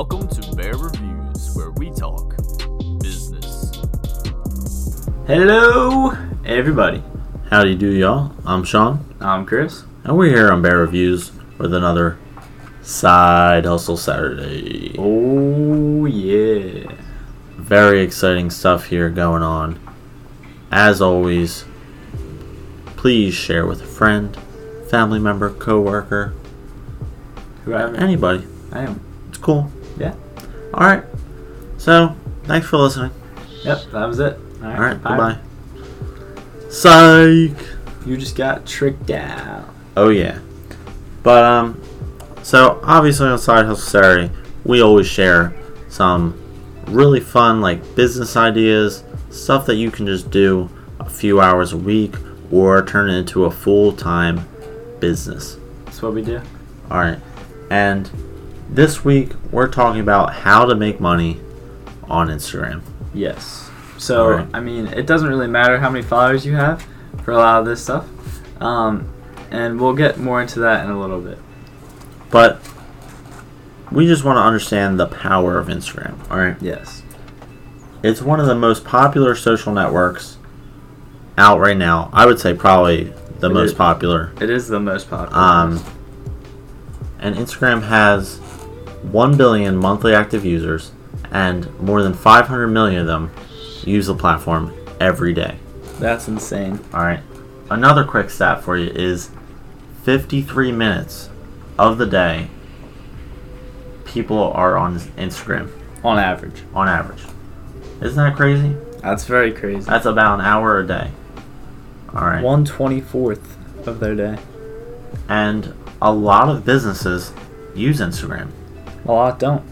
Welcome to Bear Reviews, where we talk business. Hello, everybody. How do you do, y'all? I'm Sean, I'm Chris. and we're here on Bear Reviews with another Side Hustle Saturday. Oh yeah. Very exciting stuff here going on. As always, please share with a friend, family member, coworker, Whoever. anybody. I am. It's cool. Yeah. All right. So, thanks for listening. Yep, that was it. All right. bye. bye. Psych. You just got tricked out. Oh yeah. But um so obviously on Side Hustle Saturday, we always share some really fun like business ideas, stuff that you can just do a few hours a week or turn it into a full-time business. That's what we do. All right. And this week we're talking about how to make money on Instagram. Yes. So Alright. I mean, it doesn't really matter how many followers you have for a lot of this stuff, um, and we'll get more into that in a little bit. But we just want to understand the power of Instagram, all right? Yes. It's one of the most popular social networks out right now. I would say probably the It most is. popular. It is the most popular. Um, and Instagram has 1 billion monthly active users, and more than 500 million of them use the platform every day. That's insane. All right. Another quick stat for you is 53 minutes of the day people are on Instagram On average. on average. Isn't that crazy? That's very crazy. That's about an hour a day. All right. One twenty fourth of their day. And a lot of businesses use Instagram. A lot don't.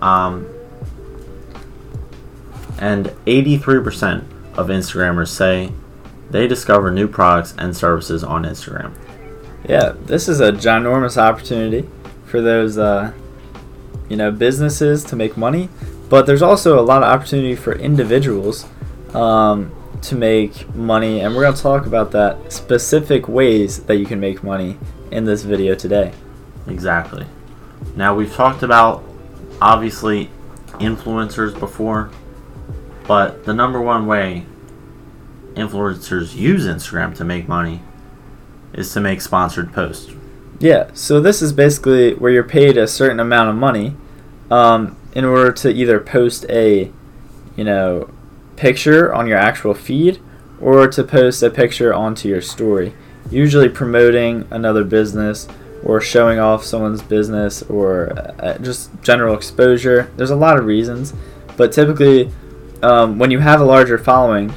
Um, and 83% of Instagrammers say they discover new products and services on Instagram. Yeah, this is a ginormous opportunity for those, uh, you know, businesses to make money. But there's also a lot of opportunity for individuals um, to make money, and we're going to talk about that specific ways that you can make money in this video today. Exactly. Now, we've talked about obviously influencers before, but the number one way influencers use Instagram to make money is to make sponsored posts. Yeah, so this is basically where you're paid a certain amount of money um, in order to either post a, you know, picture on your actual feed or to post a picture onto your story. Usually promoting another business or showing off someone's business or uh, just general exposure. There's a lot of reasons, but typically, um, when you have a larger following,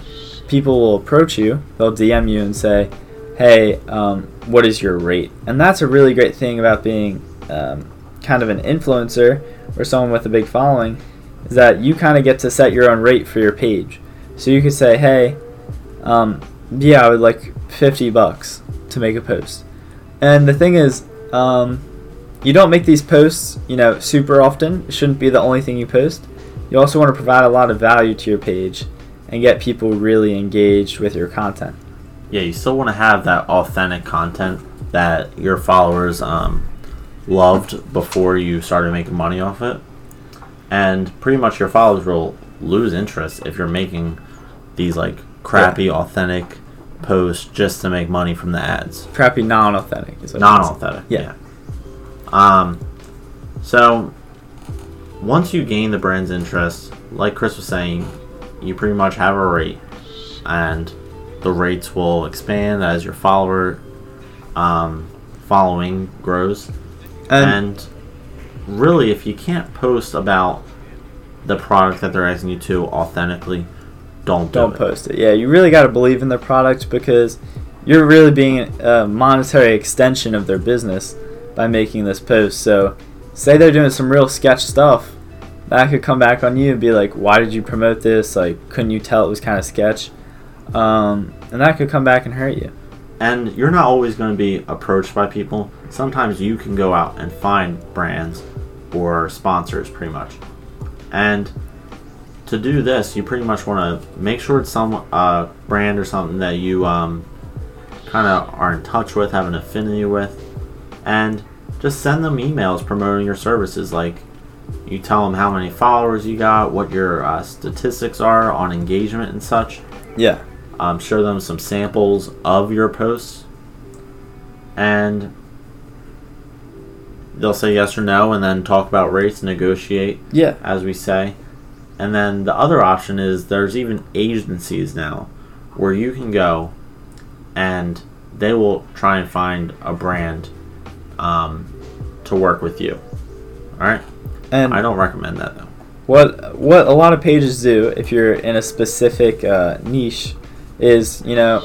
people will approach you, they'll DM you and say, hey, um, what is your rate? And that's a really great thing about being um, kind of an influencer or someone with a big following is that you kind of get to set your own rate for your page. So you could say, hey, um, yeah, I would like 50 bucks to make a post. And the thing is, um, you don't make these posts, you know, super often. It shouldn't be the only thing you post. You also want to provide a lot of value to your page and get people really engaged with your content. Yeah, you still want to have that authentic content that your followers um, loved before you started making money off it. And pretty much your followers will lose interest if you're making these like crappy authentic posts just to make money from the ads. Crappy non-authentic. Is what it is. Non-authentic. Yeah. Yeah. Um so once you gain the brand's interest, like Chris was saying, you pretty much have a rate and the rates will expand as your follower um, following grows. And, And really, if you can't post about the product that they're asking you to authentically, don't do don't it. post it. Yeah, you really got to believe in their product because you're really being a monetary extension of their business by making this post. So, say they're doing some real sketch stuff, that could come back on you and be like, "Why did you promote this? Like, couldn't you tell it was kind of sketch?" Um, and that could come back and hurt you. And you're not always going to be approached by people. Sometimes you can go out and find brands or sponsors, pretty much. And to do this, you pretty much want to make sure it's some uh, brand or something that you um, kind of are in touch with, have an affinity with, and just send them emails promoting your services. Like, You tell them how many followers you got, what your uh, statistics are on engagement and such. Yeah. Um, show them some samples of your posts, and they'll say yes or no, and then talk about rates, negotiate Yeah. as we say. And then the other option is there's even agencies now where you can go and they will try and find a brand um, to work with you. All right. And I don't recommend that though. what what a lot of pages do if you're in a specific uh, niche is you know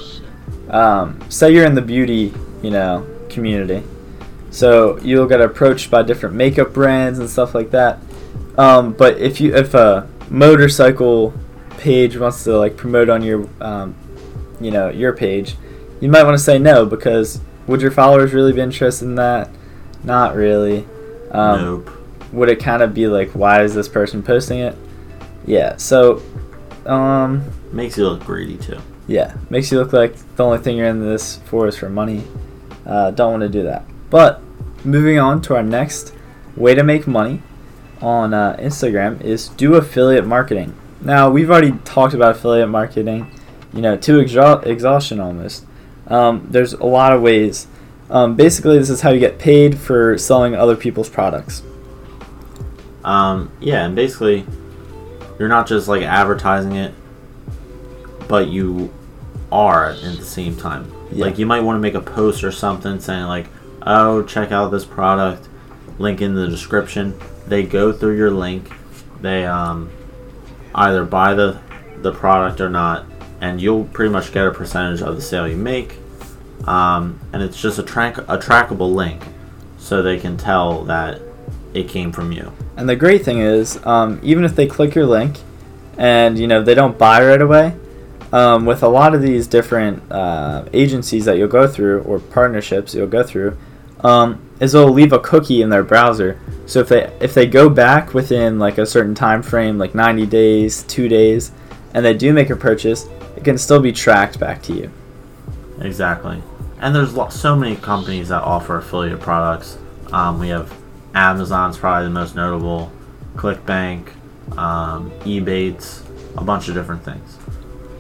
um, say you're in the beauty you know community so you'll get approached by different makeup brands and stuff like that um, but if you if a motorcycle page wants to like promote on your um, you know your page you might want to say no because would your followers really be interested in that? Not really. Um, nope. would it kind of be like why is this person posting it? Yeah so um Makes you look greedy too. yeah makes you look like the only thing you're in this for is for money. Uh, don't want to do that. But moving on to our next way to make money on uh, instagram is do affiliate marketing now we've already talked about affiliate marketing you know to exha- exhaustion almost um, there's a lot of ways um, basically this is how you get paid for selling other people's products Um, yeah, and basically, you're not just like advertising it, but you are at the same time. Yeah. Like you might want to make a post or something saying like, "Oh, check out this product." Link in the description. They go through your link. They um, either buy the the product or not, and you'll pretty much get a percentage of the sale you make. Um, and it's just a track a trackable link, so they can tell that it came from you. And the great thing is, um, even if they click your link, and you know they don't buy right away, um, with a lot of these different uh, agencies that you'll go through or partnerships you'll go through, um, is they'll leave a cookie in their browser. So if they if they go back within like a certain time frame, like 90 days, two days, and they do make a purchase, it can still be tracked back to you. Exactly. And there's lo- so many companies that offer affiliate products. Um, we have Amazon's probably the most notable, ClickBank, um, Ebates, a bunch of different things.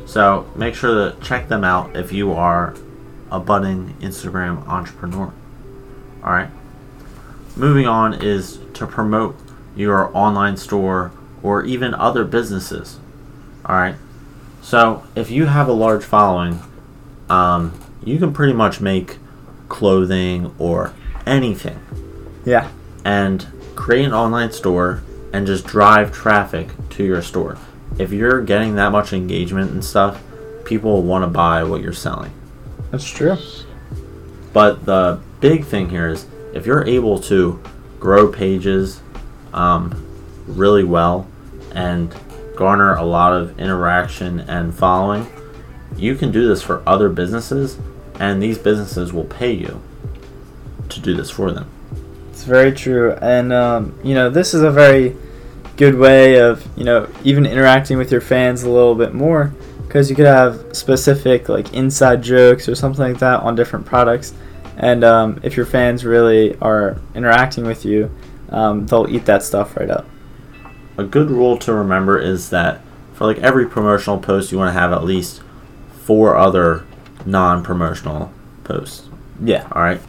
So make sure to check them out if you are a budding Instagram entrepreneur. All right. Moving on is to promote your online store or even other businesses. All right. So if you have a large following, um, you can pretty much make clothing or anything Yeah. and create an online store and just drive traffic to your store. If you're getting that much engagement and stuff, people want to buy what you're selling. That's true. But the big thing here is if you're able to grow pages um, really well and garner a lot of interaction and following, you can do this for other businesses, and these businesses will pay you to do this for them. It's very true, and um, you know this is a very good way of you know even interacting with your fans a little bit more because you could have specific like inside jokes or something like that on different products, and um, if your fans really are interacting with you, um, they'll eat that stuff right up. A good rule to remember is that for like every promotional post, you want to have at least four other non-promotional posts. Yeah, All right.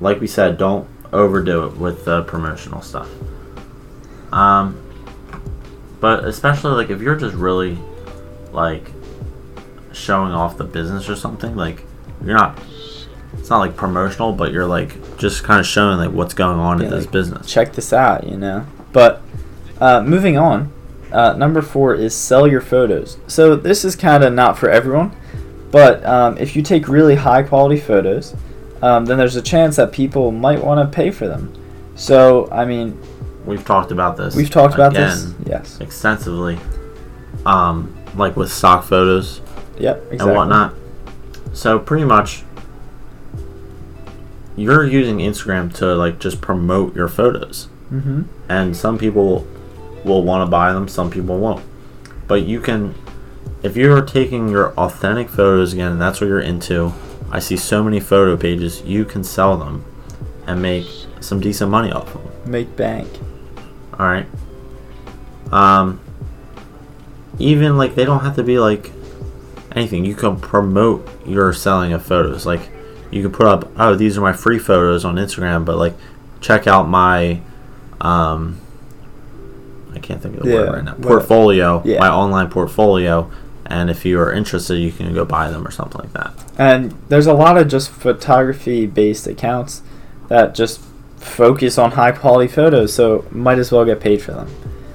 Like we said, don't overdo it with the promotional stuff. Um, but especially like if you're just really like showing off the business or something, like you're not. It's not like promotional, but you're like just kind of showing like what's going on Yeah, in this like, business. check this out, you know. But uh, moving on, uh, number four is sell your photos. So this is kind of not for everyone, but um, if you take really high quality photos, um, then there's a chance that people might want to pay for them. So I mean, We've talked about this. we've talked about this. Yes. extensively. Um, like with stock photos. Yep. Exactly. and whatnot. So pretty much, you're using Instagram to like just promote your photos, Mm-hmm. and some people will want to buy them, some people won't. But you can, if you're taking your authentic photos again, and that's what you're into. I see so many photo pages. You can sell them and make some decent money off of them. Make bank. All right. Um, even like they don't have to be like anything. You can promote your selling of photos. Like you can put up, oh, these are my free photos on Instagram, but like check out my um I can't think of the Yeah, word right now. Portfolio, yeah. my online portfolio, and if you are interested, you can go buy them or something like that. And there's a lot of just photography based accounts that just focus on high quality photos, so might as well get paid for them.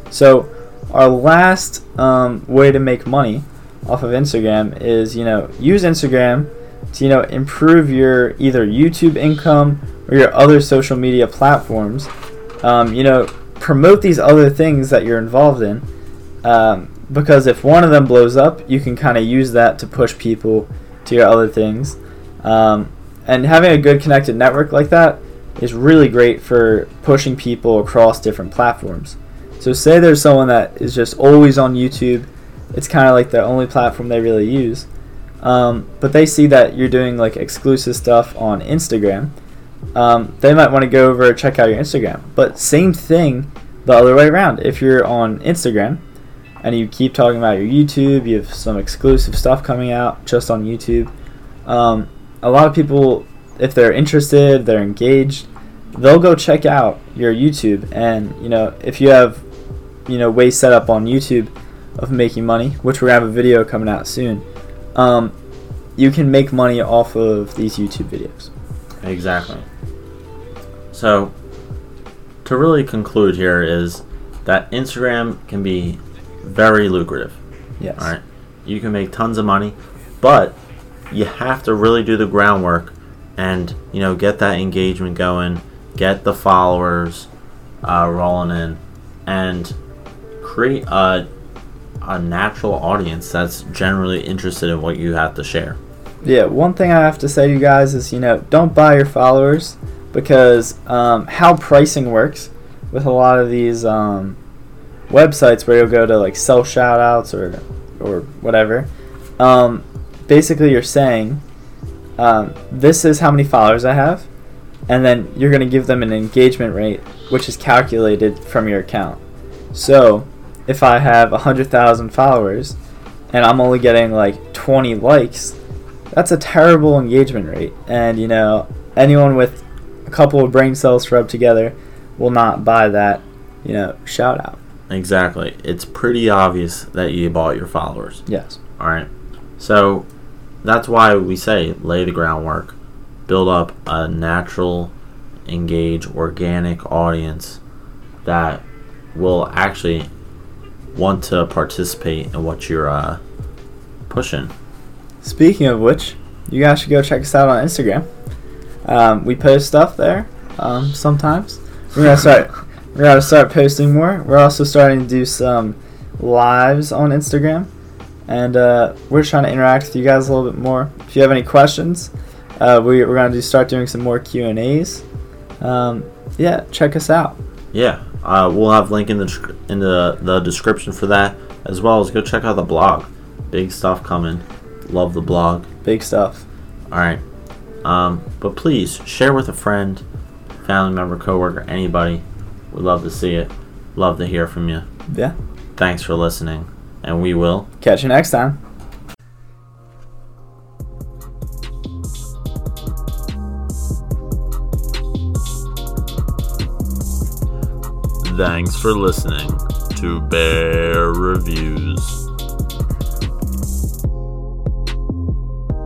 So, our last um, way to make money off of Instagram is you know use Instagram to you know improve your either YouTube income or your other social media platforms. Um, you know promote these other things that you're involved in um, because if one of them blows up, you can kind of use that to push people to your other things. Um, and having a good connected network like that is really great for pushing people across different platforms. So, say there's someone that is just always on YouTube, it's kind of like the only platform they really use. Um, but they see that you're doing like exclusive stuff on Instagram. Um, they might want to go over check out your Instagram. But same thing the other way around. If you're on Instagram and you keep talking about your YouTube, you have some exclusive stuff coming out just on YouTube. Um, a lot of people, if they're interested, they're engaged, they'll go check out your YouTube. And you know, if you have, you know, ways set up on YouTube of making money, which we're gonna have a video coming out soon, um, you can make money off of these YouTube videos. Exactly. So, to really conclude here is that Instagram can be very lucrative. Yes. All right, you can make tons of money, but you have to really do the groundwork and you know get that engagement going, get the followers uh, rolling in, and create a a natural audience that's generally interested in what you have to share. Yeah, one thing I have to say to you guys is, you know, don't buy your followers because um, how pricing works with a lot of these um, websites where you'll go to like sell shout outs or, or whatever. Um, basically, you're saying, um, this is how many followers I have, and then you're going to give them an engagement rate which is calculated from your account. So, if I have 100,000 followers and I'm only getting like 20 likes, that's a terrible engagement rate. And you know, anyone with a couple of brain cells rubbed together will not buy that, you know, shout out. Exactly. It's pretty obvious that you bought your followers. Yes. All right. So that's why we say lay the groundwork, build up a natural, engage, organic audience that will actually want to participate in what you're uh, pushing. Speaking of which, you guys should go check us out on Instagram. Um, we post stuff there um, sometimes. We're gonna start. We're gonna start posting more. We're also starting to do some lives on Instagram, and uh, we're trying to interact with you guys a little bit more. If you have any questions, uh, we, we're gonna do start doing some more Q and A's. Um, yeah, check us out. Yeah, uh, we'll have link in the in the, the description for that, as well as go check out the blog. Big stuff coming. Love the blog. Big stuff. All right. Um, but please share with a friend, family member, coworker, anybody. We'd love to see it. Love to hear from you. Yeah. Thanks for listening, and we will. Catch you next time. Thanks for listening to Bear Reviews.